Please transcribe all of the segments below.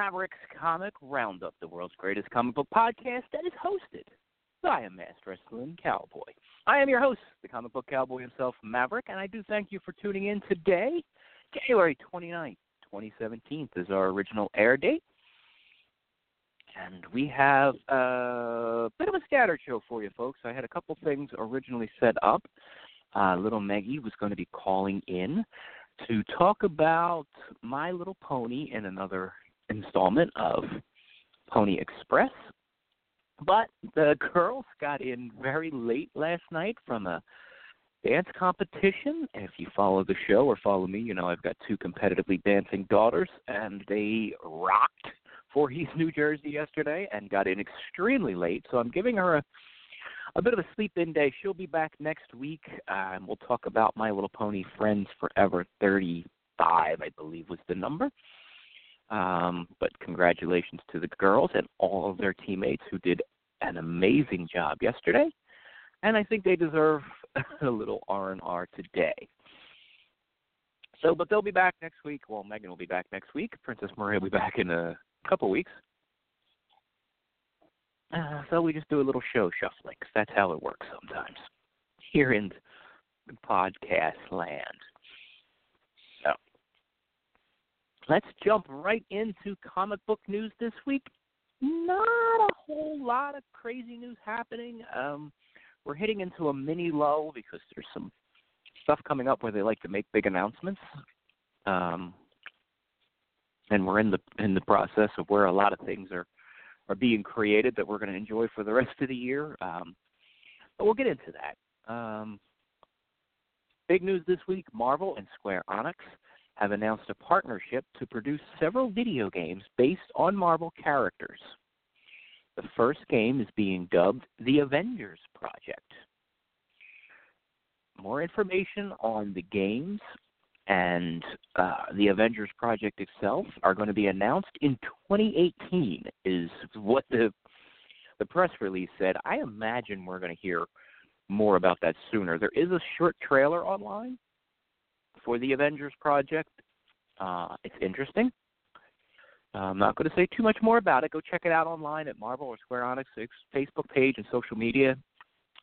Maverick's Comic Roundup, the world's greatest comic book podcast that is hosted by a masked wrestling cowboy. I am your host, the comic book cowboy himself, Maverick, and I do thank you for tuning in today. January 29th, 2017 is our original air date. And we have a bit of a scattered show for you, folks. I had a couple things originally set up. Uh, little Meggie was going to be calling in to talk about My Little Pony in another installment of Pony Express. But the girls got in very late last night from a dance competition. If you follow the show or follow me, you know I've got two competitively dancing daughters, and they rocked Voorhees, New Jersey yesterday and got in extremely late. So I'm giving her a a bit of a sleep in day. She'll be back next week, uh, and we'll talk about My Little Pony Friends Forever 35, I believe was the number. Um, but congratulations to the girls and all of their teammates who did an amazing job yesterday, and I think they deserve a little R and R today. So, but they'll be back next week. Well, Megan will be back next week. Princess Maria will be back in a couple weeks. Uh, so we just do a little show shuffling 'cause that's how it works sometimes here in podcast land. So let's jump right into comic book news this week. Not a whole lot of crazy news happening. Um, we're hitting into a mini lull because there's some stuff coming up where they like to make big announcements. Um, and we're in the in the process of where a lot of things are are being created that we're going to enjoy for the rest of the year. Um, but we'll get into that. Um, big news this week Marvel and Square Enix have announced a partnership to produce several video games based on Marvel characters. The first game is being dubbed The Avengers Project. More information on the games and uh, the Avengers project itself are going to be announced in 2018 is what the the press release said. I imagine we're going to hear more about that sooner. There is a short trailer online for the Avengers project. Uh, it's interesting. I'm not going to say too much more about it. Go check it out online at Marvel or Square Enix's Facebook page and social media.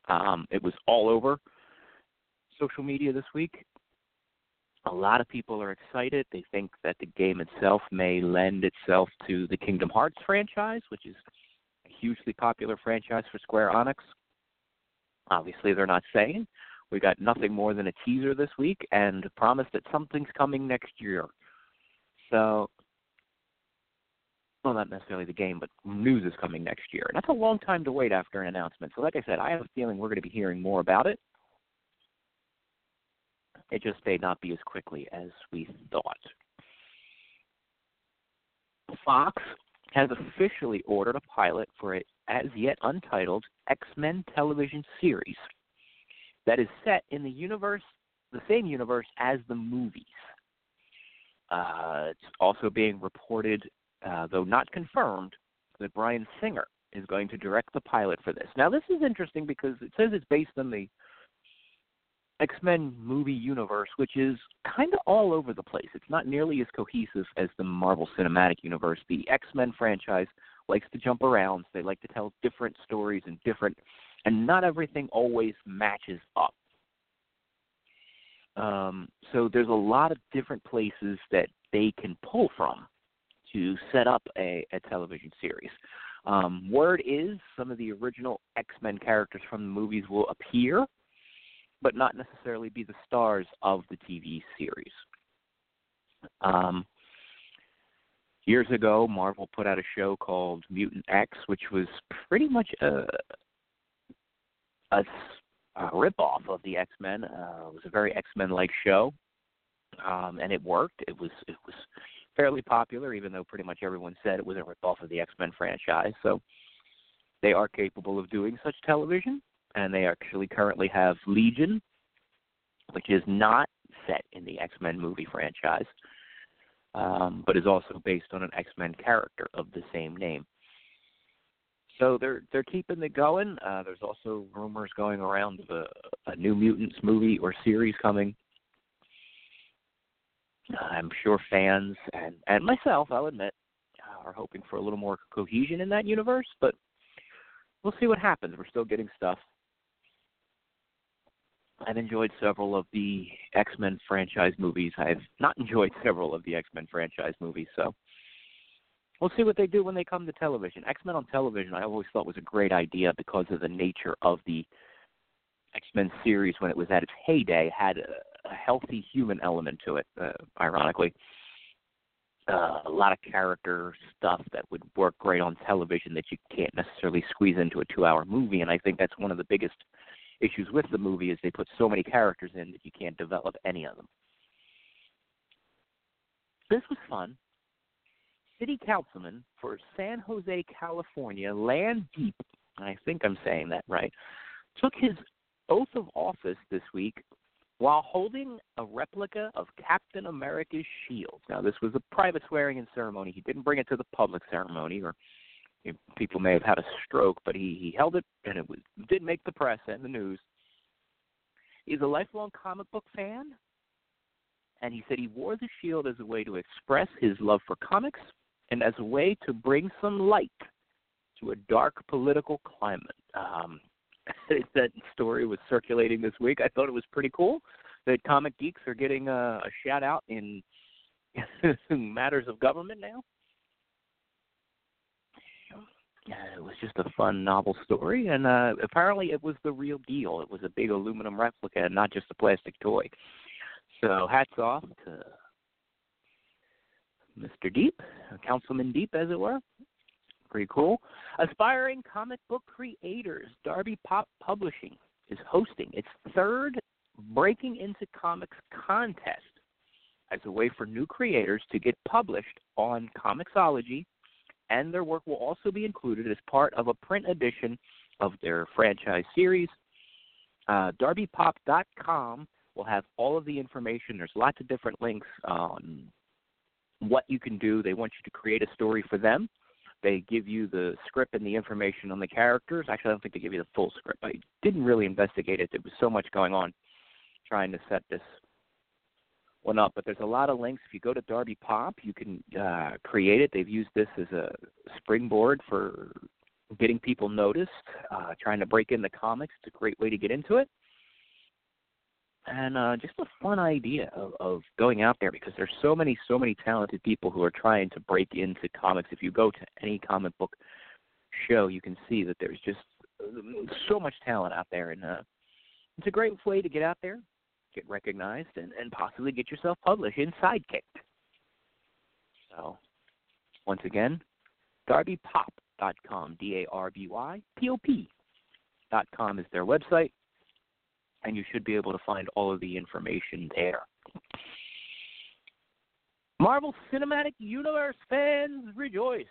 Um, it was all over social media this week. A lot of people are excited. They think that the game itself may lend itself to the Kingdom Hearts franchise, which is a hugely popular franchise for Square Enix. Obviously, they're not saying. We got nothing more than a teaser this week and promise that something's coming next year. So, well, not necessarily the game, but news is coming next year. And that's a long time to wait after an announcement. So, like I said, I have a feeling we're going to be hearing more about it. It just may not be as quickly as we thought. Fox has officially ordered a pilot for an as yet untitled X Men television series that is set in the universe, the same universe as the movies. Uh, it's also being reported, uh, though not confirmed, that Bryan Singer is going to direct the pilot for this. Now, this is interesting because it says it's based on the X Men movie universe, which is kind of all over the place. It's not nearly as cohesive as the Marvel Cinematic Universe. The X Men franchise likes to jump around. They like to tell different stories and different, and not everything always matches up. Um, so there's a lot of different places that they can pull from to set up a, a television series. Um, word is some of the original X Men characters from the movies will appear but not necessarily be the stars of the TV series. Um, years ago, Marvel put out a show called Mutant X, which was pretty much a a, a ripoff of the X Men. Uh, it was a very X Men like show, um, and it worked. It was it was fairly popular, even though pretty much everyone said it was a ripoff of the X Men franchise. So they are capable of doing such television, and they actually currently have Legion, which is not set in the X Men movie franchise, um, but is also based on an X Men character of the same name. So they're they're keeping it going. Uh, there's also rumors going around of a, a New Mutants movie or series coming. I'm sure fans and and myself, I'll admit, are hoping for a little more cohesion in that universe, but we'll see what happens. We're still getting stuff. I've enjoyed several of the X Men franchise movies. I've not enjoyed several of the X Men franchise movies, so we'll see what they do when they come to television. X Men on television, I always thought was a great idea because of the nature of the X Men series when it was at its heyday. Had a, a healthy human element to it, uh, ironically. Uh, a lot of character stuff that would work great on television that you can't necessarily squeeze into a two-hour movie, and I think that's one of the biggest issues with the movie is they put so many characters in that you can't develop any of them. This was fun. City councilman for San Jose, California, Lan Diep, I think I'm saying that right, took his oath of office this week while holding a replica of Captain America's shield. Now, this was a private swearing in ceremony. He didn't bring it to the public ceremony, or people may have had a stroke, but he, he held it, and it was, did make the press and the news. He's a lifelong comic book fan, and he said he wore the shield as a way to express his love for comics and as a way to bring some light to a dark political climate. Um, that story was circulating this week. I thought it was pretty cool that comic geeks are getting a, a shout out in matters of government now. Yeah, it was just a fun novel story, and uh, apparently it was the real deal. It was a big aluminum replica, and not just a plastic toy. So hats off to Mr. Diep, Councilman Diep, as it were. Pretty cool. Aspiring comic book creators, Darby Pop Publishing is hosting its third Breaking into Comics contest as a way for new creators to get published on Comixology and their work will also be included as part of a print edition of their franchise series. Uh, DarbyPop.com will have all of the information. There's lots of different links on what you can do. They want you to create a story for them. They give you the script and the information on the characters. Actually, I don't think they give you the full script. I didn't really investigate it. There was so much going on trying to set this one up. But there's a lot of links. If you go to Darby Pop, you can uh, create it. They've used this as a springboard for getting people noticed, uh, trying to break into comics. It's a great way to get into it. And uh, just a fun idea of, of going out there because there's so many, so many talented people who are trying to break into comics. If you go to any comic book show, you can see that there's just so much talent out there, and uh, it's a great way to get out there, get recognized and, and possibly get yourself published in Sidekick. So, once again, darbypop.com, D A R B Y P O P.com is their website, and you should be able to find all of the information there. Marvel Cinematic Universe fans rejoice!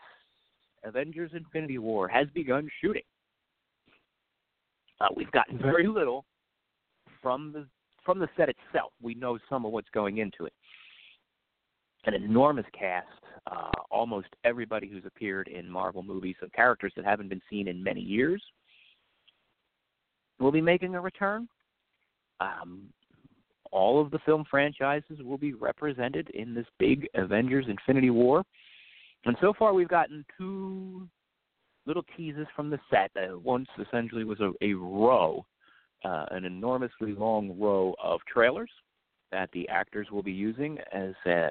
Avengers Infinity War has begun shooting. Uh, we've gotten very little from the from the set itself, we know some of what's going into it. An enormous cast, uh, almost everybody who's appeared in Marvel movies, so characters that haven't been seen in many years, will be making a return. Um, all of the film franchises will be represented in this big Avengers Infinity War. And so far, we've gotten two little teases from the set. Uh, once essentially was a, a row uh, an enormously long row of trailers that the actors will be using as uh,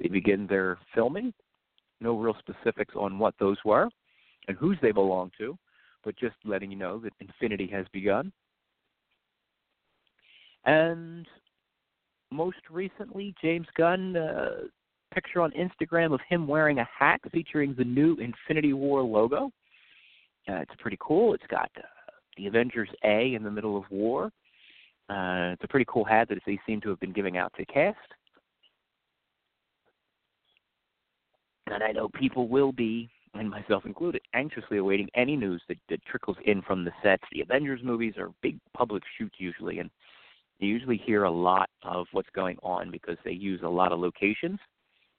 they begin their filming. No real specifics on what those were and whose they belong to, but just letting you know that Infinity has begun. And most recently, James Gunn, uh, picture on Instagram of him wearing a hat featuring the new Infinity War logo. Uh, it's pretty cool. It's got uh, the Avengers A in the middle of war. Uh, it's a pretty cool hat that they seem to have been giving out to cast. And I know people will be, and myself included, anxiously awaiting any news that, that trickles in from the sets. The Avengers movies are big public shoots usually, and you usually hear a lot of what's going on because they use a lot of locations.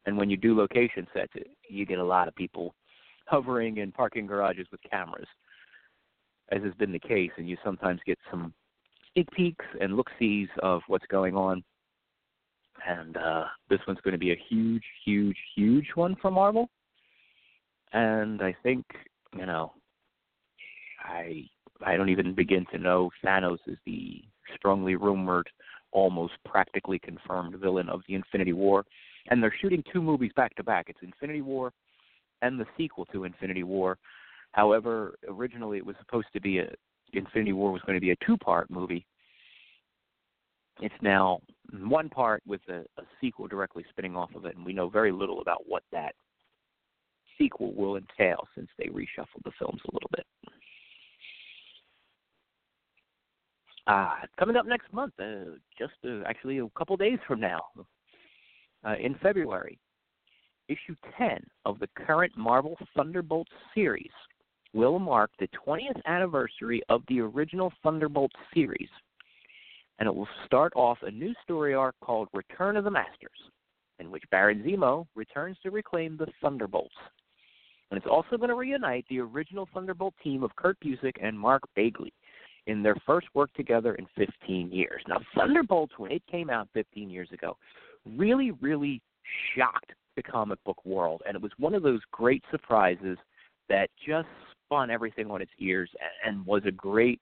And when you do location sets, you get a lot of people hovering in parking garages with cameras, as has been the case, and you sometimes get some sneak peeks and look sees of what's going on. And uh, this one's going to be a huge, huge, huge one for Marvel. And I think, you know, I I don't even begin to know Thanos is the strongly rumored, almost practically confirmed villain of the Infinity War. And they're shooting two movies back to back. It's Infinity War and the sequel to Infinity War. However, originally it was supposed to be a Infinity War was going to be a two-part movie. It's now one part with a, a sequel directly spinning off of it, and we know very little about what that sequel will entail since they reshuffled the films a little bit. Uh, coming up next month, uh, just uh, actually a couple days from now, uh, in February, issue 10 of the current Marvel Thunderbolts series will mark the 20th anniversary of the original Thunderbolts series, and it will start off a new story arc called Return of the Masters, in which Baron Zemo returns to reclaim the Thunderbolts. And it's also going to reunite the original Thunderbolt team of Kurt Busiek and Mark Bagley in their first work together in 15 years. Now, Thunderbolts, when it came out 15 years ago, really, really shocked the comic book world. And it was one of those great surprises that just spun everything on its ears and, was a great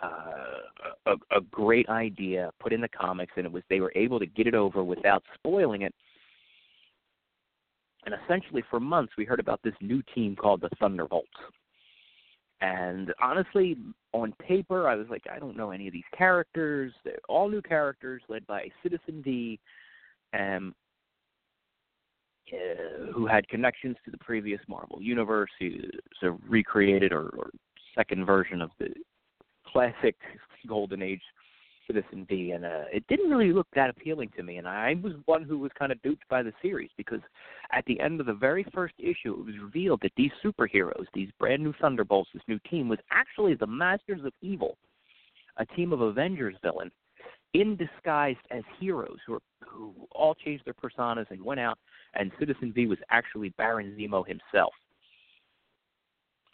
uh, a, a great idea put in the comics, and it was they were able to get it over without spoiling it. And essentially, for months, we heard about this new team called the Thunderbolts. And honestly, on paper, I was like, I don't know any of these characters. They're all new characters led by Citizen V, um, uh, who had connections to the previous Marvel universe. He's a recreated or, or second version of the classic Golden Age Citizen V, and uh, it didn't really look that appealing to me. And I was one who was kind of duped by the series because at the end of the very first issue, it was revealed that these superheroes, these brand new Thunderbolts, this new team, was actually the Masters of Evil, a team of Avengers villains in disguised as heroes who, are, who all changed their personas and went out. And Citizen V was actually Baron Zemo himself.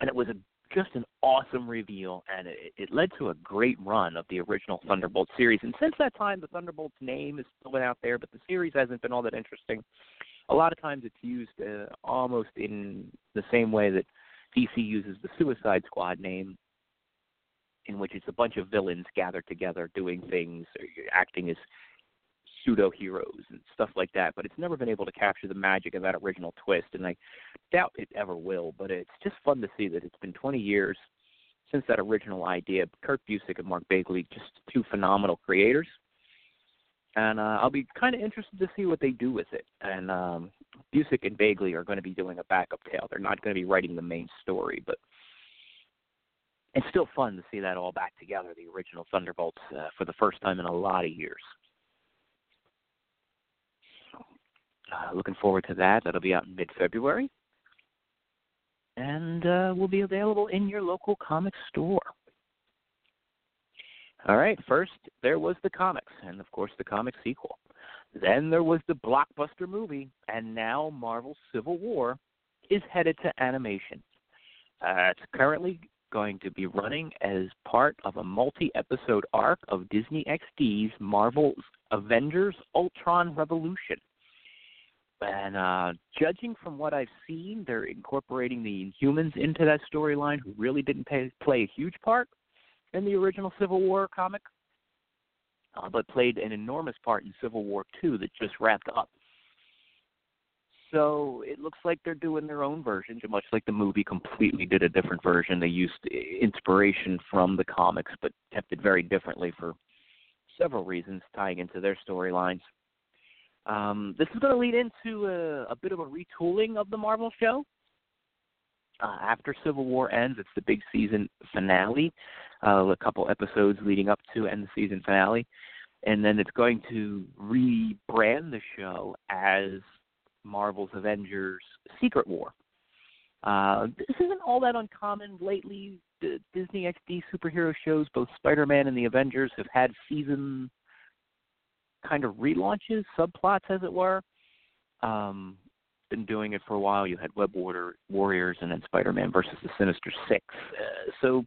And it was a just an awesome reveal, and it, it led to a great run of the original Thunderbolt series. And since that time, the Thunderbolts name has still been out there, but the series hasn't been all that interesting. A lot of times, it's used uh, almost in the same way that DC uses the Suicide Squad name, in which it's a bunch of villains gathered together doing things, or acting as pseudo heroes and stuff like that, but it's never been able to capture the magic of that original twist, and I doubt it ever will. But it's just fun to see that it's been 20 years since that original idea. Kurt Busiek and Mark Bagley, just two phenomenal creators, and uh, I'll be kind of interested to see what they do with it. And um, Busiek and Bagley are going to be doing a backup tale. They're not going to be writing the main story, but it's still fun to see that all back together, the original Thunderbolts, uh, for the first time in a lot of years. Uh, looking forward to that. That'll be out in mid February. And uh, will be available in your local comic store. All right, first there was the comics, and of course the comic sequel. Then there was the blockbuster movie, and now Marvel's Civil War is headed to animation. Uh, it's currently going to be running as part of a multi episode arc of Disney XD's Marvel's Avengers Ultron Revolution. And uh, judging from what I've seen, they're incorporating the Inhumans into that storyline, who really didn't pay, play a huge part in the original Civil War comic, uh, but played an enormous part in Civil War Two that just wrapped up. So it looks like they're doing their own version, much like the movie completely did a different version. They used inspiration from the comics, but kept it very differently for several reasons, tying into their storylines. Um, this is going to lead into a, a bit of a retooling of the Marvel show. Uh, after Civil War ends, it's the big season finale, uh, a couple episodes leading up to and the season finale, and then it's going to rebrand the show as Marvel's Avengers Secret War. Uh, this isn't all that uncommon lately. The Disney XD superhero shows, both Spider-Man and the Avengers, have had season kind of relaunches, subplots, as it were. Um, been doing it for a while. You had Web Warriors and then Spider-Man versus the Sinister Six. Uh, so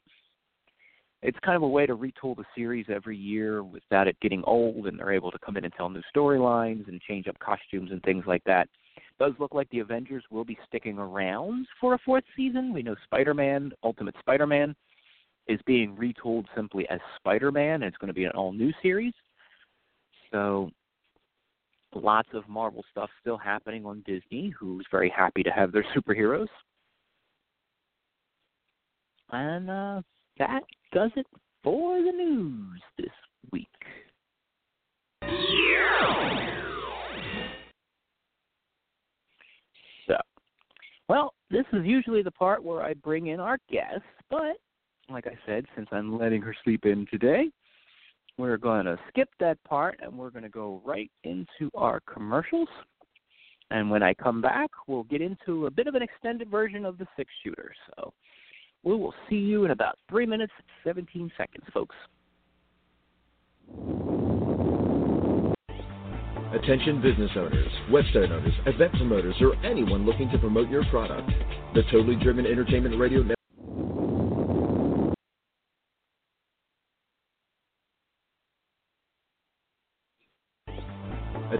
it's kind of a way to retool the series every year without it getting old, and they're able to come in and tell new storylines and change up costumes and things like that. It does look like the Avengers will be sticking around for a fourth season. We know Spider-Man, Ultimate Spider-Man, is being retooled simply as Spider-Man, and it's going to be an all-new series. So lots of Marvel stuff still happening on Disney, who's very happy to have their superheroes. And uh, that does it for the news this week. So, well, this is usually the part where I bring in our guests, but like I said, since I'm letting her sleep in today, we're going to skip that part and we're going to go right into our commercials. And when I come back, we'll get into a bit of an extended version of the six shooter. So we will see you in about three minutes, 17 seconds, folks. Attention business owners, website owners, event promoters, or anyone looking to promote your product. The Totally Driven Entertainment Radio Network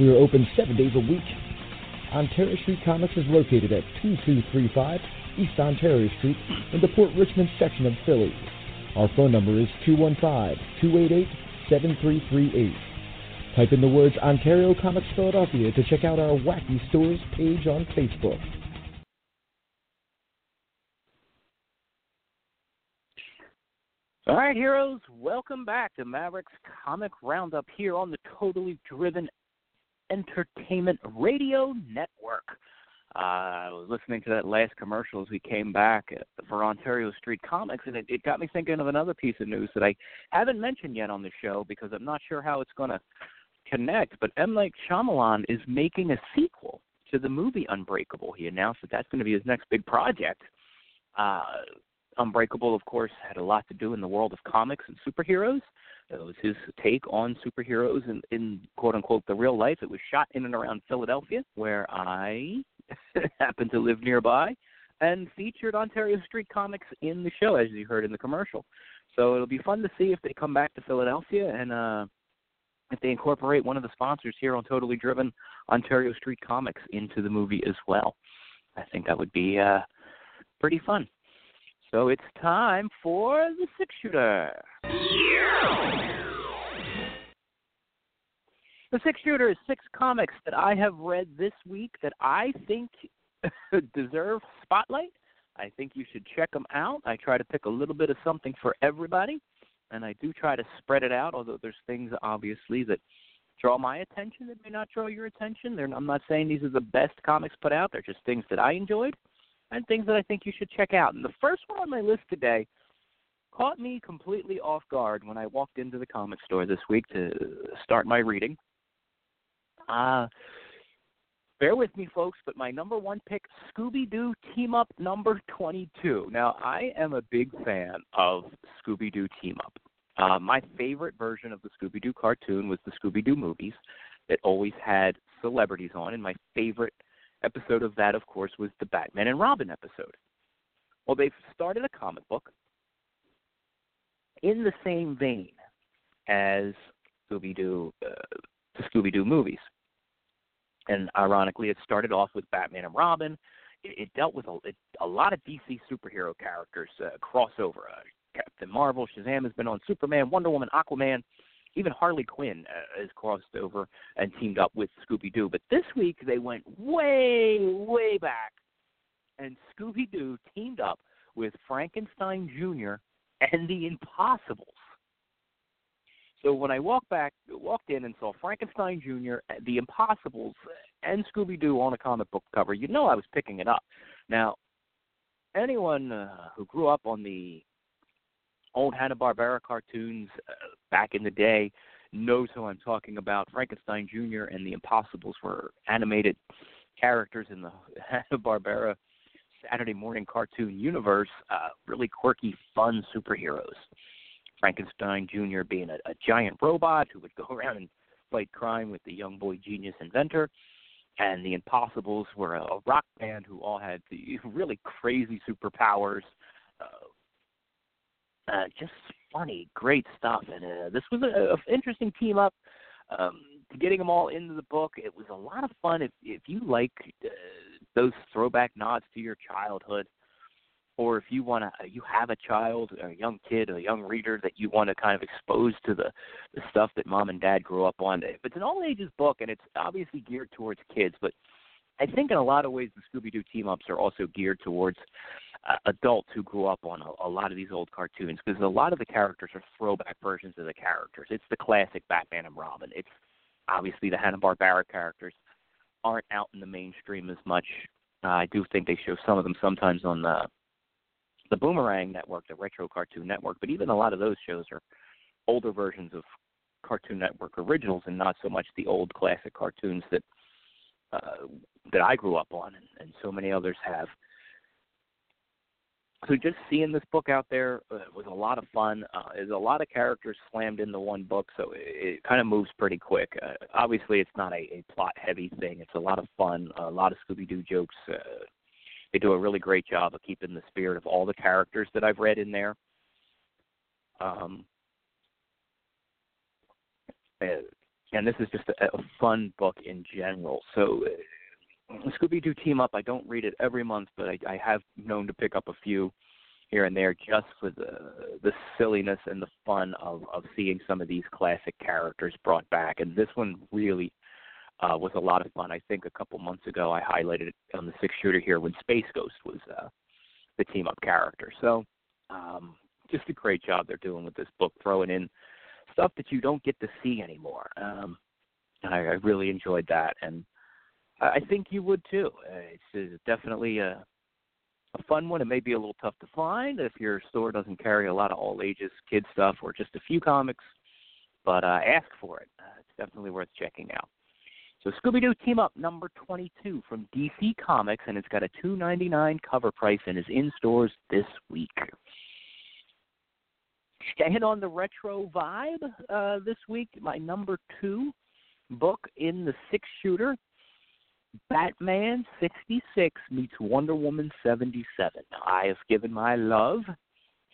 We are open seven days a week. Ontario Street Comics is located at 2235 East Ontario Street in the Port Richmond section of Philly. Our phone number is 215-288-7338. Type in the words Ontario Comics Philadelphia to check out our Wacky Stores page on Facebook. All right, heroes, welcome back to Mavericks Comic Roundup here on the Totally Driven Entertainment Radio Network. Uh, I was listening to that last commercial as we came back for Ontario Street Comics, and it, it got me thinking of another piece of news that I haven't mentioned yet on the show because I'm not sure how it's going to connect. But M. Night Shyamalan is making a sequel to the movie Unbreakable. He announced that that's going to be his next big project. Uh, Unbreakable, of course, had a lot to do in the world of comics and superheroes. It was his take on superheroes in, in quote unquote the real life. It was shot in and around Philadelphia, where I happen to live nearby, and featured Ontario Street Comics in the show, as you heard in the commercial. So it'll be fun to see if they come back to Philadelphia and uh, if they incorporate one of the sponsors here on Totally Driven, Ontario Street Comics, into the movie as well. I think that would be uh, pretty fun. So it's time for the six shooter. The six shooter is six comics that I have read this week that I think deserve spotlight. I think you should check them out. I try to pick a little bit of something for everybody, and I do try to spread it out. Although there's things obviously that draw my attention that may not draw your attention. They're, I'm not saying these are the best comics put out. They're just things that I enjoyed and things that I think you should check out. And the first one on my list today caught me completely off guard when I walked into the comic store this week to start my reading. Uh, bear with me, folks, but my number one pick, Scooby Doo Team Up number 22. Now, I am a big fan of Scooby Doo Team Up. Uh, my favorite version of the Scooby Doo cartoon was the Scooby Doo movies that always had celebrities on, and my favorite episode of that, of course, was the Batman and Robin episode. Well, they've started a comic book in the same vein as Scooby Doo, uh, the Scooby Doo movies. And ironically, it started off with Batman and Robin. It, it dealt with a, it, a lot of DC superhero characters uh, crossover. Uh, Captain Marvel, Shazam has been on Superman, Wonder Woman, Aquaman, even Harley Quinn uh, has crossed over and teamed up with Scooby Doo. But this week they went way, way back, and Scooby Doo teamed up with Frankenstein Jr. and the Impossibles. So when I walked back, walked in and saw Frankenstein Jr., The Impossibles, and Scooby Doo on a comic book cover, you know I was picking it up. Now, anyone uh, who grew up on the old Hanna Barbera cartoons uh, back in the day knows who I'm talking about. Frankenstein Jr. and the Impossibles were animated characters in the Hanna Barbera Saturday morning cartoon universe. Uh, really quirky, fun superheroes. Frankenstein Jr. being a, a giant robot who would go around and fight crime with the young boy genius inventor. And the Impossibles were a, rock band who all had the really crazy superpowers. Uh, uh, just funny, great stuff. And uh, this was an interesting team up. Um, getting them all into the book, it was a lot of fun. If if you like uh, those throwback nods to your childhood, or if you want to, you have a child, a young kid, a young reader that you want to kind of expose to the the stuff that mom and dad grew up on. It's an all ages book, and it's obviously geared towards kids, but I think in a lot of ways the Scooby Doo team ups are also geared towards adults who grew up on a, a lot of these old cartoons because a lot of the characters are throwback versions of the characters. It's the classic Batman and Robin. It's obviously the Hanna Barbera characters aren't out in the mainstream as much. Uh, I do think they show some of them sometimes on the the Boomerang Network, the Retro Cartoon Network, but even a lot of those shows are older versions of Cartoon Network originals and not so much the old classic cartoons that uh, that I grew up on and, and so many others have so just seeing this book out there uh, was a lot of fun. Uh, there's a lot of characters slammed into one book, so it, it kind of moves pretty quick. Uh, obviously, it's not a, a plot-heavy thing. It's a lot of fun, a lot of Scooby-Doo jokes, uh, they do a really great job of keeping the spirit of all the characters that I've read in there. Um, and this is just a, a fun book in general. So, uh, Scooby Doo Team Up, I don't read it every month, but I, I have known to pick up a few here and there just for the the silliness and the fun of of seeing some of these classic characters brought back. And this one really uh, was a lot of fun. I think a couple months ago I highlighted it on the six shooter here when Space Ghost was uh, the team up character. So um, just a great job they're doing with this book, throwing in stuff that you don't get to see anymore. Um, I, I really enjoyed that, and I think you would too. Uh, it's, definitely a a fun one. It may be a little tough to find if your store doesn't carry a lot of all ages kid stuff or just a few comics, but uh, ask for it. Uh, it's definitely worth checking out. So Scooby Doo Team Up number 22 from DC Comics, and it's got a 2.99 cover price and is in stores this week. Staying on the retro vibe uh, this week, my number two book in the six shooter, Batman 66 meets Wonder Woman 77. I have given my love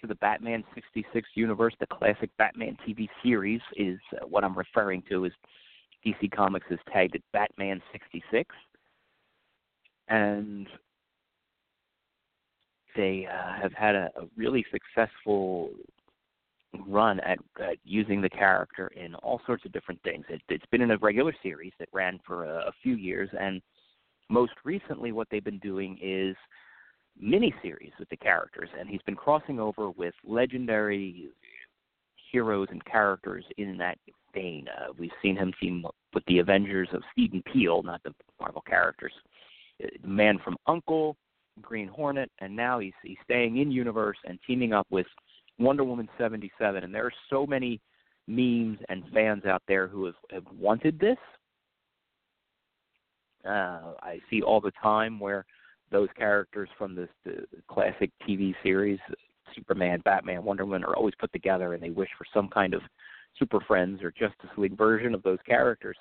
to the Batman 66 universe. The classic Batman TV series is uh, what I'm referring to as DC Comics has tagged it Batman 66. And they uh, have had a, a really successful run at, at using the character in all sorts of different things. It, it's been in a regular series that ran for a, a few years, and most recently, what they've been doing is miniseries with the characters, and he's been crossing over with legendary heroes and characters in that vein. Uh, we've seen him team with the Avengers of Stephen Peele, not the Marvel characters. Uh, the Man from Uncle, Green Hornet, and now he's he's staying in universe and teaming up with Wonder Woman 77. And there are so many memes and fans out there who have, have wanted this. Uh, I see all the time where those characters from this the classic TV series, Superman, Batman, Wonder Woman, are always put together, and they wish for some kind of Super Friends or Justice League version of those characters.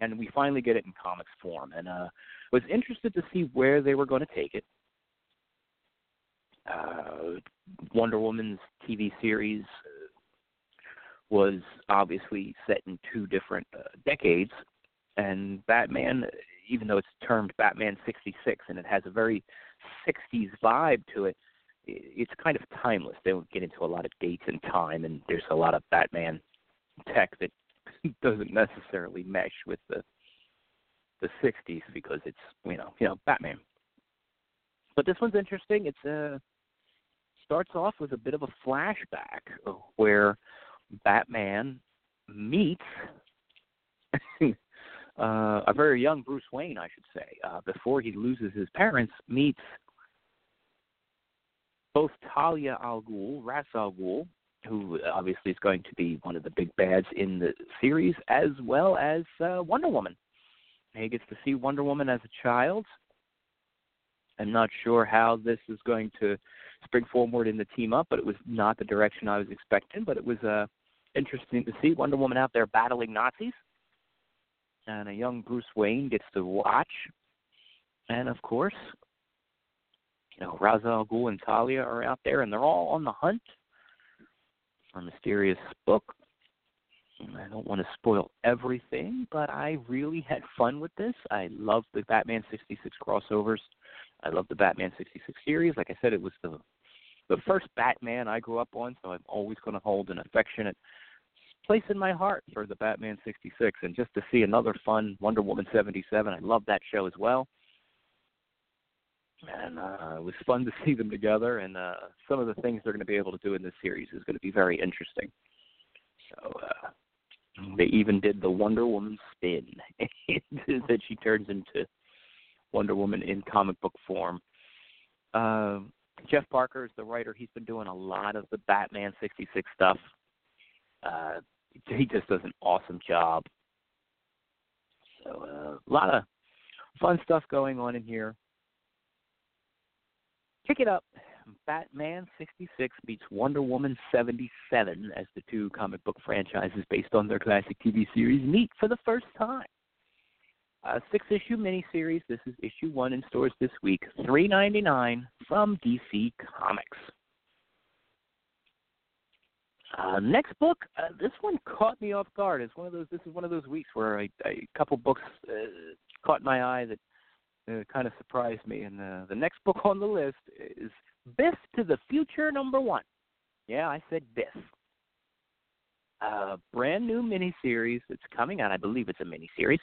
And we finally get it in comics form, and uh, was interested to see where they were going to take it. Uh, Wonder Woman's TV series was obviously set in two different uh, decades, and Batman, even though it's termed Batman 66 and it has a very 60s vibe to it, it's kind of timeless. They don't get into a lot of dates and time, and there's a lot of Batman tech that doesn't necessarily mesh with the the 60s because it's you know you know Batman. But this one's interesting. It's uh starts off with a bit of a flashback where Batman meets uh, a very young Bruce Wayne, I should say, uh, before he loses his parents, meets both Talia al Ghul, Ra's al Ghul, who obviously is going to be one of the big bads in the series, as well as uh, Wonder Woman. He gets to see Wonder Woman as a child. I'm not sure how this is going to spring forward in the team up, but it was not the direction I was expecting. But it was uh, interesting to see Wonder Woman out there battling Nazis, and a young Bruce Wayne gets to watch. And of course, you know, Ra's al Ghul and Talia are out there, and they're all on the hunt for a mysterious book. I don't want to spoil everything, but I really had fun with this. I love the Batman 66 crossovers. I love the Batman 66 series. Like I said, it was the the first Batman I grew up on, so I'm always going to hold an affectionate place in my heart for the Batman 66. And just to see another fun Wonder Woman 77, I love that show as well. And uh, it was fun to see them together, and uh, some of the things they're going to be able to do in this series is going to be very interesting. So uh, they even did the Wonder Woman spin that she turns into Wonder Woman in comic book form. Uh, Jeff Parker is the writer. He's been doing a lot of the Batman 66 stuff. Uh, he just does an awesome job. So uh, a lot of fun stuff going on in here. Pick it up. Batman 66 meets Wonder Woman 77 as the two comic book franchises based on their classic TV series meet for the first time. A six issue miniseries. This is issue one in stores this week, three ninety nine from DC Comics. Uh, next book, uh, this one caught me off guard. It's one of those. This is one of those weeks where a, a couple books uh, caught my eye that uh, kind of surprised me. And uh, the next book on the list is Biff to the Future Number One. Yeah, I said Biff. A brand new miniseries that's coming out. I believe it's a miniseries,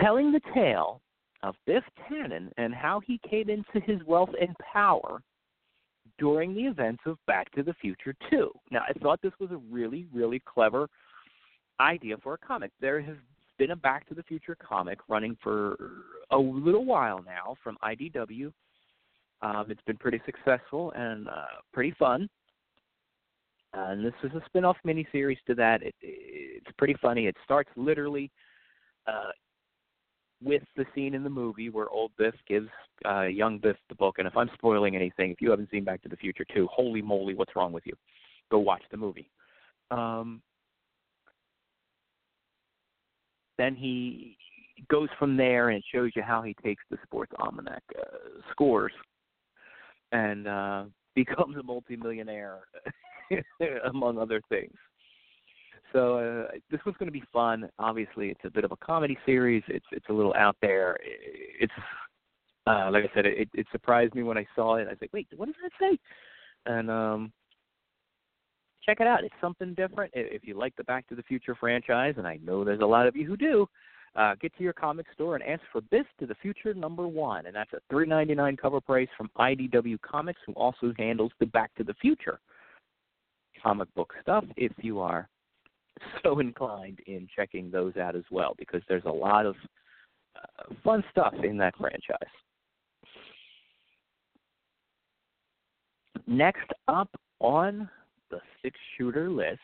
telling the tale of Biff Tannen and how he came into his wealth and power during the events of Back to the Future 2. Now, I thought this was a really, really clever idea for a comic. There has been a Back to the Future comic running for a little while now from IDW. Um, it's been pretty successful and uh, pretty fun. Uh, and this is a spin-off miniseries to that. It, it's pretty funny. It starts literally uh, with the scene in the movie where old Biff gives uh, young Biff the book. And if I'm spoiling anything, if you haven't seen Back to the Future 2, holy moly, what's wrong with you? Go watch the movie. Um, then he goes from there and it shows you how he takes the sports almanac uh, scores and uh, becomes a multimillionaire, among other things. So uh, this one's going to be fun. Obviously, it's a bit of a comedy series. It's it's a little out there. It's uh, like I said, it, it surprised me when I saw it. I was like, wait, what does that say? And um, check it out. It's something different. If you like the Back to the Future franchise, and I know there's a lot of you who do, uh, get to your comic store and ask for Biff to the Future number one, and that's a three ninety nine cover price from IDW Comics, who also handles the Back to the Future comic book stuff. If you are so inclined in checking those out as well, because there's a lot of uh, fun stuff in that franchise. Next up on the six shooter list,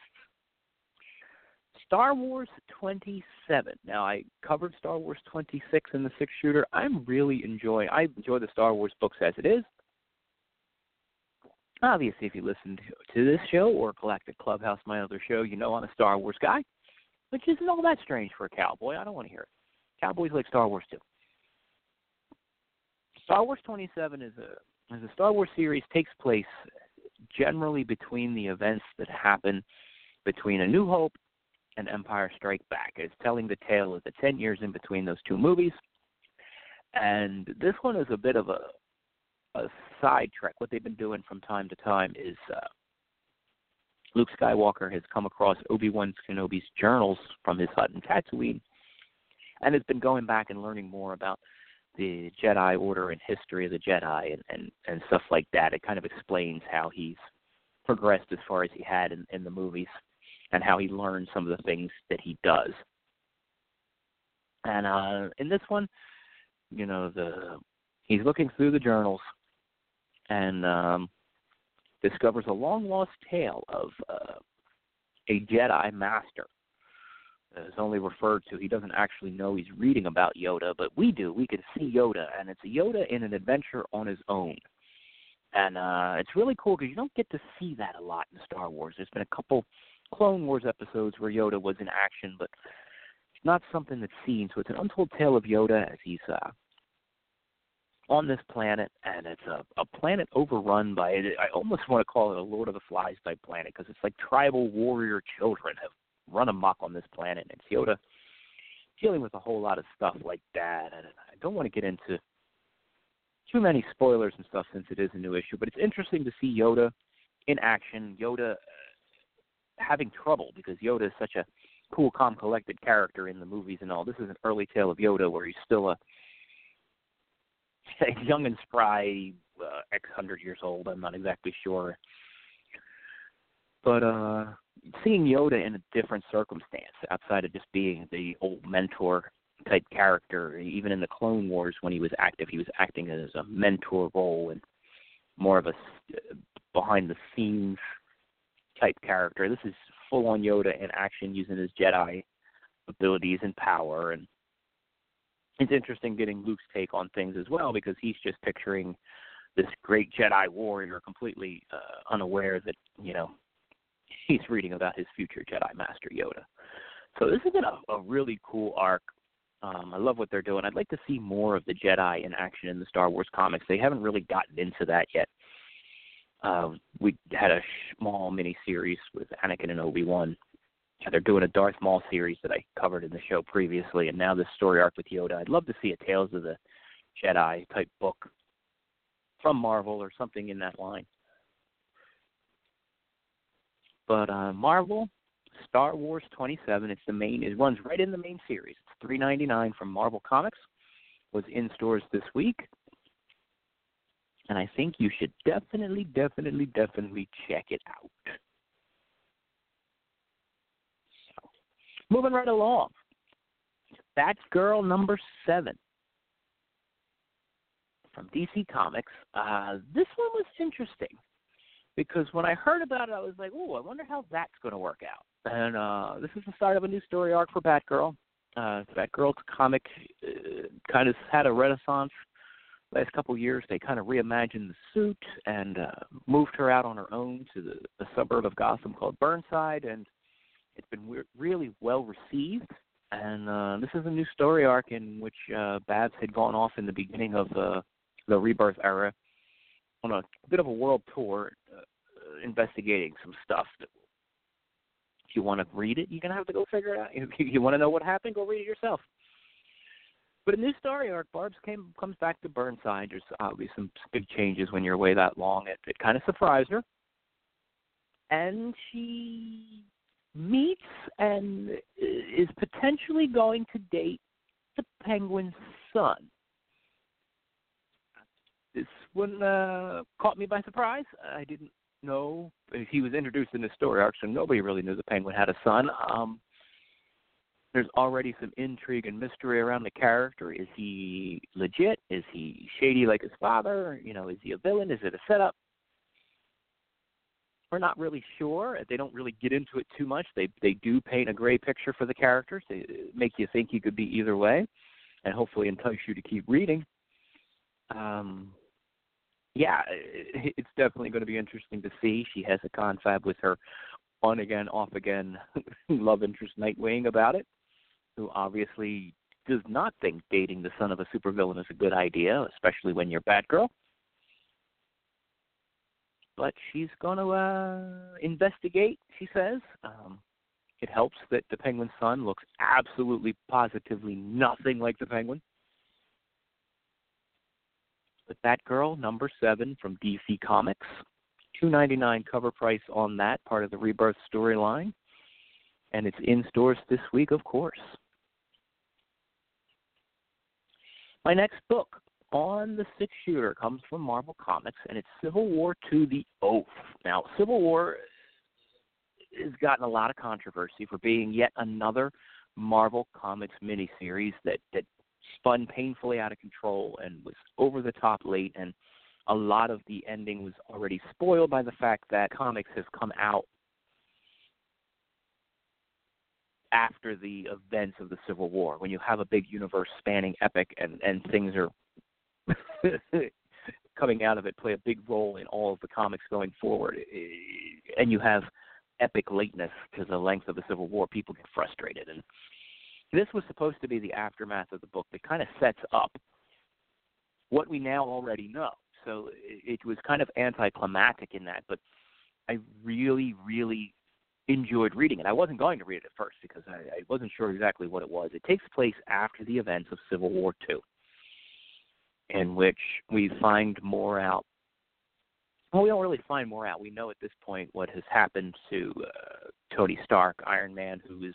Star Wars 27. Now, I covered Star Wars 26 in the six shooter. I'm really enjoying. I enjoy the Star Wars books as it is. Obviously, if you listen to, this show or Galactic Clubhouse, my other show, you know I'm a Star Wars guy, which isn't all that strange for a cowboy. I don't want to hear it. Cowboys like Star Wars too. Star Wars 27 is a is a Star Wars series takes place generally between the events that happen between A New Hope and Empire Strike Back. It's telling the tale of the 10 years in between those two movies. And this one is a bit of a a sidetrack. What they've been doing from time to time is uh, Luke Skywalker has come across Obi Wan Kenobi's journals from his hut in Tatooine, and has been going back and learning more about the Jedi Order and history of the Jedi and and and stuff like that. It kind of explains how he's progressed as far as he had in, in the movies, and how he learned some of the things that he does. And uh, in this one, you know, the he's looking through the journals and um, discovers a long lost tale of uh, a Jedi master. Is only referred to. He doesn't actually know he's reading about Yoda, but we do. We can see Yoda, and it's a Yoda in an adventure on his own. And uh, it's really cool because you don't get to see that a lot in Star Wars. There's been a couple Clone Wars episodes where Yoda was in action, but it's not something that's seen. So it's an untold tale of Yoda as he's uh, on this planet, and it's a, a planet overrun by. I almost want to call it a Lord of the Flies type planet because it's like tribal warrior children have run amok on this planet, and Yoda dealing with a whole lot of stuff like that. And I don't want to get into too many spoilers and stuff since it is a new issue, but it's interesting to see Yoda in action. Yoda uh, having trouble because Yoda is such a cool, calm, collected character in the movies and all. This is an early tale of Yoda where he's still a young and spry, uh, X hundred years old. I'm not exactly sure, but uh, seeing Yoda in a different circumstance outside of just being the old mentor type character, even in the Clone Wars when he was active, he was acting as a mentor role and more of a behind the scenes type character. This is full on Yoda in action using his Jedi abilities and power and it's interesting getting Luke's take on things as well because he's just picturing this great Jedi warrior completely uh, unaware that you know he's reading about his future Jedi Master Yoda. So this has been a, a really cool arc. Um, I love what they're doing. I'd like to see more of the Jedi in action in the Star Wars comics. They haven't really gotten into that yet. Uh, we had a small mini series with Anakin and Obi Wan. They're doing a Darth Maul series that I covered in the show previously, and now this story arc with Yoda. I'd love to see a Tales of the Jedi type book from Marvel or something in that line. But uh, Marvel, Star Wars 27, it's the main. It runs right in the main series. It's 3.99 from Marvel Comics. Was in stores this week, and I think you should definitely, definitely, definitely check it out. Moving right along. Batgirl number seven from DC Comics. Uh, this one was interesting because when I heard about it, I was like, "Oh, I wonder how that's going to work out." And uh, this is the start of a new story arc for Batgirl. Uh, Batgirl's comic uh, kind of had a renaissance last couple of years. They kind of reimagined the suit and uh, moved her out on her own to the, the suburb of Gotham called Burnside, and it's been re- really well received. And uh, this is a new story arc in which uh, Babs had gone off in the beginning of uh, the Rebirth era on a bit of a world tour, uh, investigating some stuff. That, if you want to read it, you're gonna have to go figure it out. If you want to know what happened, go read it yourself. But in this story arc, Babs came comes back to Burnside. There's obviously some big changes when you're away that long. It, it kind of surprised her, and she meets and is potentially going to date the Penguin's son this one uh, caught me by surprise. I didn't know he was introduced in the story arc, so nobody really knew the Penguin had a son. Um, there's already some intrigue and mystery around the character. Is he legit? Is he shady like his father? You know, is he a villain? Is it a setup? We're not really sure. They don't really get into it too much. They they do paint a gray picture for the characters. They make you think he could be either way, and hopefully entice you to keep reading. Um, yeah, it, it's definitely going to be interesting to see. She has a confab with her on again, off again love interest Nightwing about it, who obviously does not think dating the son of a supervillain is a good idea, especially when you're Batgirl. But she's going to uh, investigate, she says. Um, it helps that the Penguin's son looks absolutely, positively nothing like the Penguin Batgirl, number seven from DC Comics. Two ninety nine cover price on that part of the Rebirth storyline, and it's in stores this week, of course. My next book on the six shooter comes from Marvel Comics, and it's Civil War II: The Oath. Now, Civil War has gotten a lot of controversy for being yet another Marvel Comics miniseries that that spun painfully out of control and was over the top late and a lot of the ending was already spoiled by the fact that comics have come out after the events of the Civil War, when you have a big universe spanning epic and, and things are coming out of it play a big role in all of the comics going forward. And you have epic lateness to the length of the Civil War, people get frustrated. And this was supposed to be the aftermath of the book that kind of sets up what we now already know. So it, was kind of anticlimactic in that, but I really, really enjoyed reading it. I wasn't going to read it at first because I, I wasn't sure exactly what it was. It takes place after the events of Civil War II, in which we find more out. Well, we don't really find more out. We know at this point what has happened to uh, Tony Stark, Iron Man, who has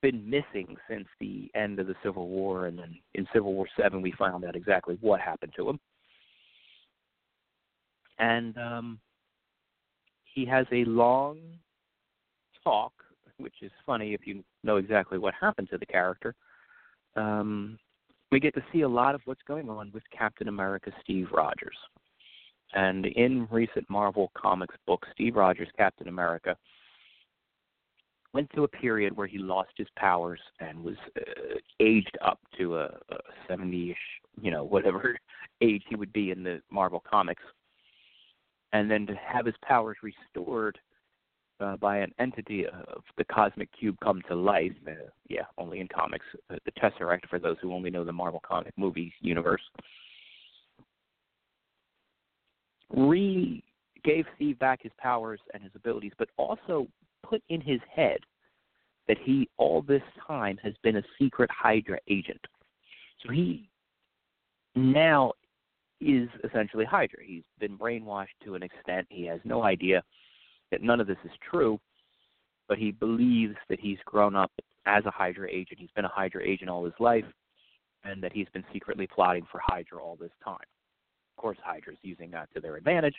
been missing since the end of the Civil War, and then in Civil War Seven we found out exactly what happened to him. And um, he has a long talk, which is funny if you know exactly what happened to the character. Um, we get to see a lot of what's going on with Captain America Steve Rogers. And in recent Marvel Comics books, Steve Rogers, Captain America, went through a period where he lost his powers and was uh, aged up to a, a 70ish, you know, whatever age he would be in the Marvel comics. And then to have his powers restored uh, by an entity of the cosmic cube come to life. Uh, yeah, only in comics. Uh, the Tesseract, for those who only know the Marvel comic movie universe, re gave Steve back his powers and his abilities, but also put in his head that he all this time has been a secret Hydra agent. So he now is essentially Hydra. He's been brainwashed to an extent. He has no idea that none of this is true, but he believes that he's grown up as a Hydra agent. He's been a Hydra agent all his life, and that he's been secretly plotting for Hydra all this time. Of course, Hydra's using that to their advantage.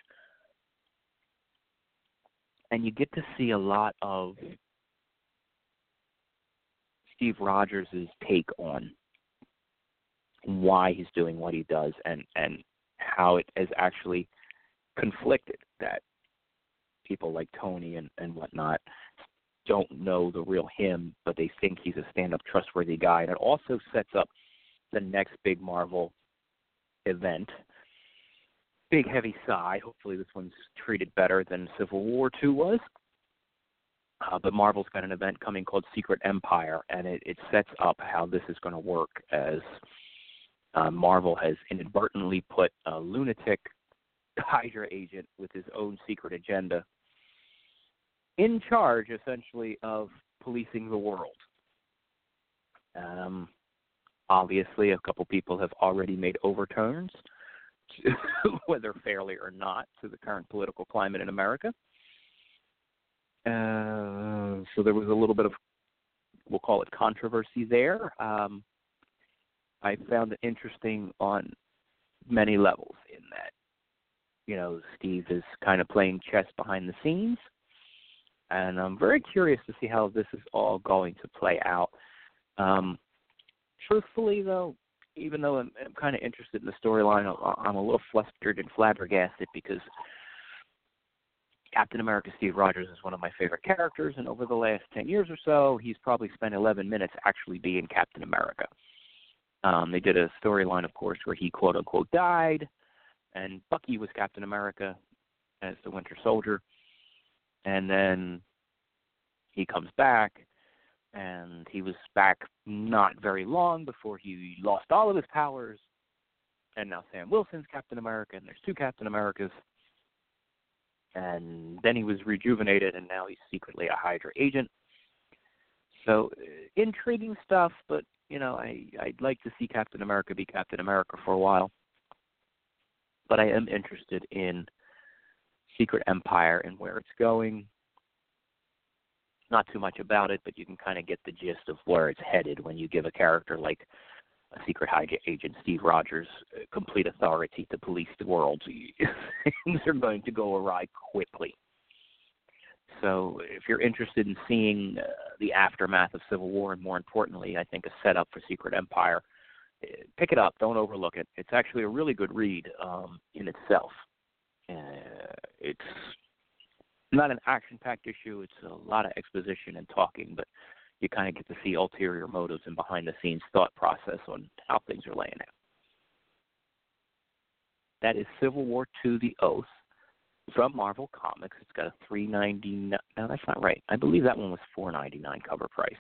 And you get to see a lot of Steve Rogers' take on why he's doing what he does and and how it has actually conflicted that people like Tony and and whatnot don't know the real him, but they think he's a stand-up, trustworthy guy, and it also sets up the next big Marvel event. Big heavy sigh. Hopefully, this one's treated better than Civil War Two was. Uh, but Marvel's got an event coming called Secret Empire, and it, it sets up how this is going to work as uh, Marvel has inadvertently put a lunatic Hydra agent with his own secret agenda in charge, essentially, of policing the world. Um, obviously, a couple people have already made overturns, whether fairly or not, to the current political climate in America. Uh, so there was a little bit of, we'll call it controversy there. Um, I found it interesting on many levels in that, you know, Steve is kind of playing chess behind the scenes. And I'm very curious to see how this is all going to play out. Um, truthfully, though, even though I'm, I'm kind of interested in the storyline, I'm a little flustered and flabbergasted because Captain America Steve Rogers is one of my favorite characters, and over the last 10 years or so, he's probably spent 11 minutes actually being Captain America. Um, they did a storyline, of course, where he quote unquote died, and Bucky was Captain America as the Winter Soldier, and then he comes back, and he was back not very long before he lost all of his powers, and now Sam Wilson's Captain America, and there's two Captain Americas, and then he was rejuvenated, and now he's secretly a Hydra agent. So uh, intriguing stuff, but you know, I I'd like to see Captain America be Captain America for a while. But I am interested in Secret Empire and where it's going. Not too much about it, but you can kind of get the gist of where it's headed when you give a character like a secret agent, Steve Rogers, uh, complete authority to police the world. Things are going to go awry quickly. So, if you're interested in seeing uh, the aftermath of Civil War, and more importantly, I think a setup for Secret Empire, uh, pick it up. Don't overlook it. It's actually a really good read um, in itself. Uh, it's not an action-packed issue. It's a lot of exposition and talking, but you kind of get to see ulterior motives and behind-the-scenes thought process on how things are laying out. That is Civil War II: The Oath from Marvel Comics. It's got a three ninety nine. No, that's not right. I believe that one was four ninety nine cover price.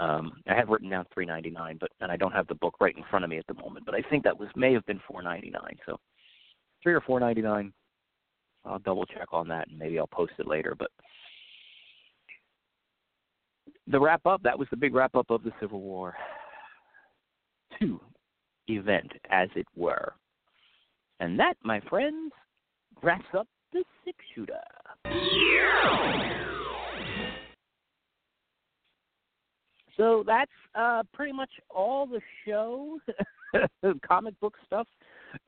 Um, I have written down three ninety nine, but and I don't have the book right in front of me at the moment. But I think that was may have been four ninety nine. So three or four ninety nine. I'll double check on that and maybe I'll post it later. But the wrap up that was the big wrap up of the Civil War two event, as it were. And that, my friends, wraps up the six shooter. So that's uh, pretty much all the show, comic book stuff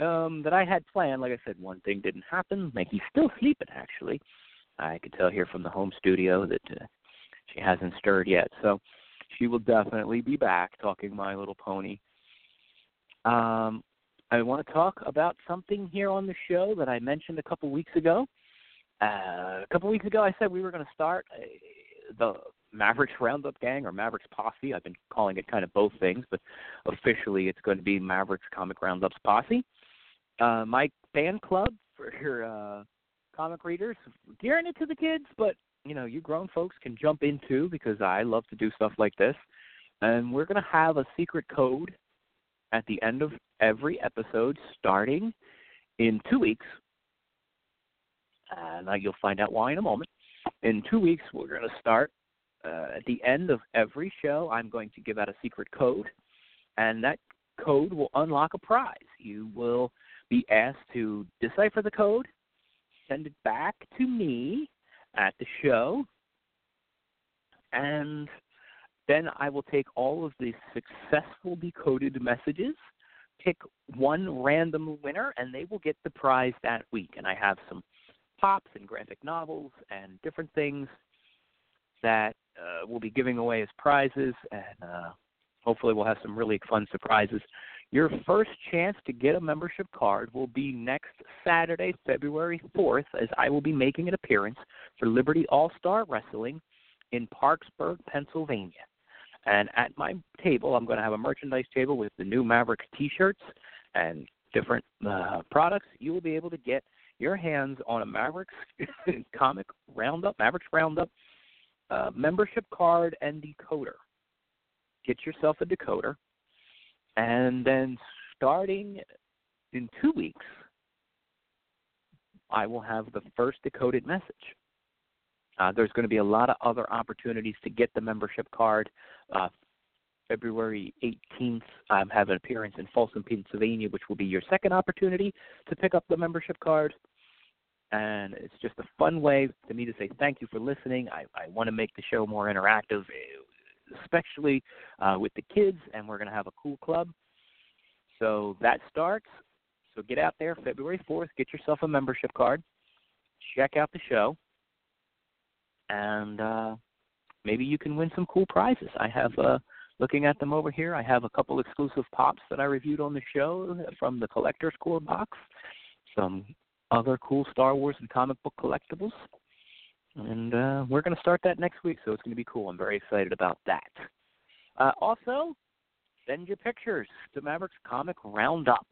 um, that I had planned. Like I said, one thing didn't happen. Meggie's still sleeping, actually. I could tell here from the home studio that uh, she hasn't stirred yet. So she will definitely be back talking My Little Pony. Um, I want to talk about something here on the show that I mentioned a couple weeks ago. Uh, a couple weeks ago, I said we were going to start a, the Mavericks Roundup Gang or Mavericks Posse. I've been calling it kind of both things, but officially it's going to be Mavericks Comic Roundups Posse. Uh, my fan club for your uh, comic readers, gearing it to the kids, but you know, you grown folks can jump into because I love to do stuff like this. And we're going to have a secret code at the end of every episode starting in two weeks. And uh, you'll find out why in a moment. In two weeks, we're going to start. Uh, at the end of every show, I'm going to give out a secret code, and that code will unlock a prize. You will be asked to decipher the code, send it back to me at the show, and then I will take all of the successful decoded messages, pick one random winner, and they will get the prize that week. And I have some pops and graphic novels and different things that uh, we'll be giving away as prizes, and uh, hopefully we'll have some really fun surprises. Your first chance to get a membership card will be next Saturday, February 4th, as I will be making an appearance for Liberty All Star Wrestling in Parkersburg, Pennsylvania. And at my table, I'm going to have a merchandise table with the new Mavericks t shirts and different uh, products. You will be able to get your hands on a Mavericks comic roundup, Mavericks roundup uh, membership card and decoder. Get yourself a decoder, and then starting in two weeks, I will have the first decoded message. Uh, there's going to be a lot of other opportunities to get the membership card. Uh, February 18th, I have an appearance in Folsom, Pennsylvania, which will be your second opportunity to pick up the membership card and it's just a fun way to me to say thank you for listening. I, I want to make the show more interactive, especially uh, with the kids, and we're going to have a cool club. So that starts. So get out there February 4th, get yourself a membership card, check out the show, and uh, maybe you can win some cool prizes. I have. Uh, looking at them over here, I have a couple exclusive pops that I reviewed on the show from the collector's Corps box. Some other cool Star Wars and comic book collectibles. And uh, we're going to start that next week, so it's going to be cool. I'm very excited about that. Uh, also, send your pictures to Mavericks Comic Roundup.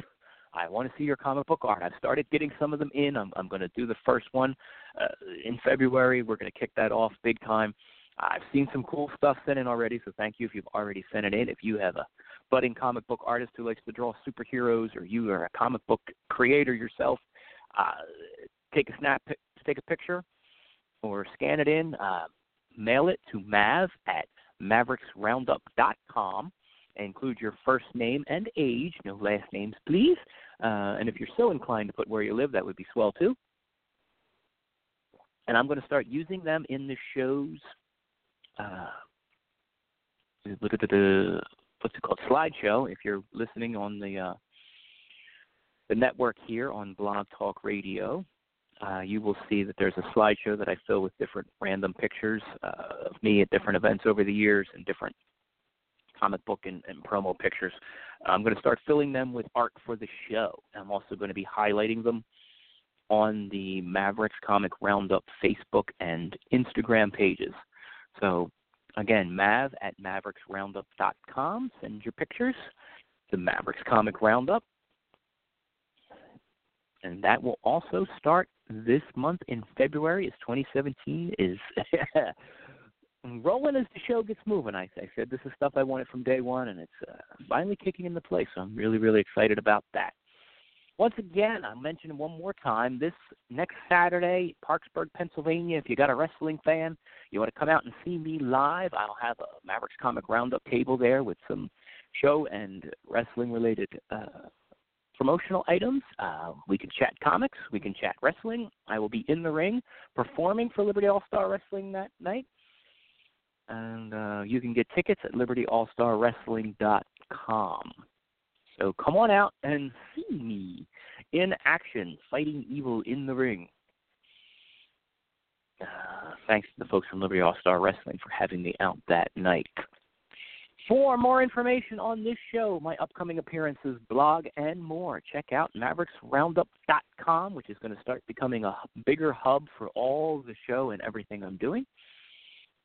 I want to see your comic book art. I've started getting some of them in. I'm, I'm going to do the first one uh, in February. We're going to kick that off big time. I've seen some cool stuff sent in already, so thank you if you've already sent it in. If you have a budding comic book artist who likes to draw superheroes, or you are a comic book creator yourself, uh, take a snap, take a picture, or scan it in. Uh, mail it to Mav at mavericksroundup.com. Include your first name and age, no last names, please. Uh, and if you're so inclined to put where you live, that would be swell too. And I'm going to start using them in the show's. Uh, what's it called slideshow. If you're listening on the uh, the network here on Blog Talk Radio, uh, you will see that there's a slideshow that I fill with different random pictures uh, of me at different events over the years and different comic book and, and promo pictures. I'm going to start filling them with art for the show. I'm also going to be highlighting them on the Mavericks Comic Roundup Facebook and Instagram pages. So, again, mav at mavericksroundup.com. Send your pictures to Mavericks Comic Roundup and that will also start this month in February as 2017 is rolling as the show gets moving. I, I said this is stuff I wanted from day one, and it's uh, finally kicking into place. So I'm really, really excited about that. Once again, I'll mention one more time this next Saturday, Parkersburg, Pennsylvania. If you got a wrestling fan, you want to come out and see me live, I'll have a Mavericks Comic Roundup table there with some show and wrestling related uh, promotional items. Uh, we can chat comics. We can chat wrestling. I will be in the ring performing for Liberty All Star Wrestling that night. And uh, you can get tickets at libertyallstarwrestling.com. So come on out and see me in action, fighting evil in the ring. Uh, thanks to the folks from Liberty All Star Wrestling for having me out that night. For more information on this show, my upcoming appearances, blog, and more, check out mavericksroundup.com, which is going to start becoming a bigger hub for all the show and everything I'm doing.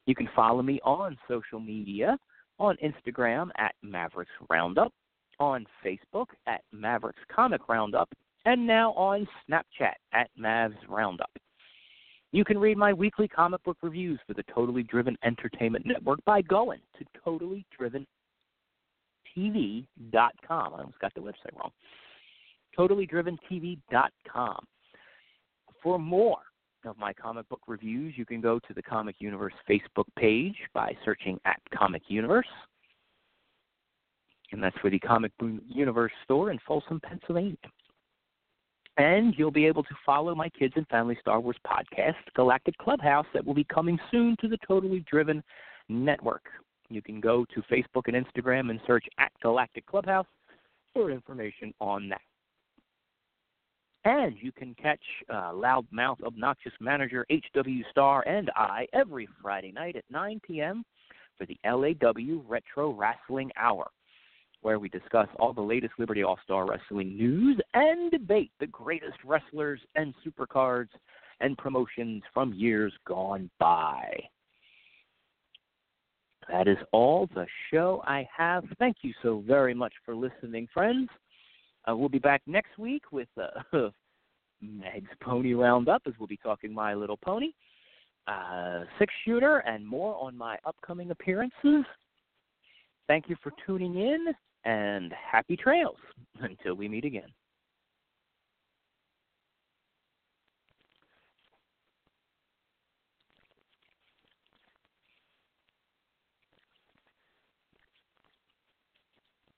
You can follow me on social media on Instagram at Mavericks Roundup, on Facebook at Mavericks Comic Roundup, and now on Snapchat at Mavs Roundup. You can read my weekly comic book reviews for the Totally Driven Entertainment Network by going to totallydriventv.com. I almost got the website wrong. totallydriventv.com. For more of my comic book reviews, you can go to the Comic Universe Facebook page by searching at Comic Universe. And that's for the Comic Universe store in Folsom, Pennsylvania. And you'll be able to follow my Kids and Family Star Wars podcast, Galactic Clubhouse, that will be coming soon to the Totally Driven Network. You can go to Facebook and Instagram and search at Galactic Clubhouse for information on that. And you can catch uh, loudmouth, obnoxious manager H.W. Star and I every Friday night at 9 p.m. for the LAW Retro Wrestling Hour, where we discuss all the latest Liberty All Star Wrestling news and debate the greatest wrestlers and supercards and promotions from years gone by. That is all the show I have. Thank you so very much for listening, friends. Uh, we'll be back next week with uh, Meg's Pony Roundup, as we'll be talking My Little Pony, uh, six shooter, and more on my upcoming appearances. Thank you for tuning in, and happy trails until we meet again.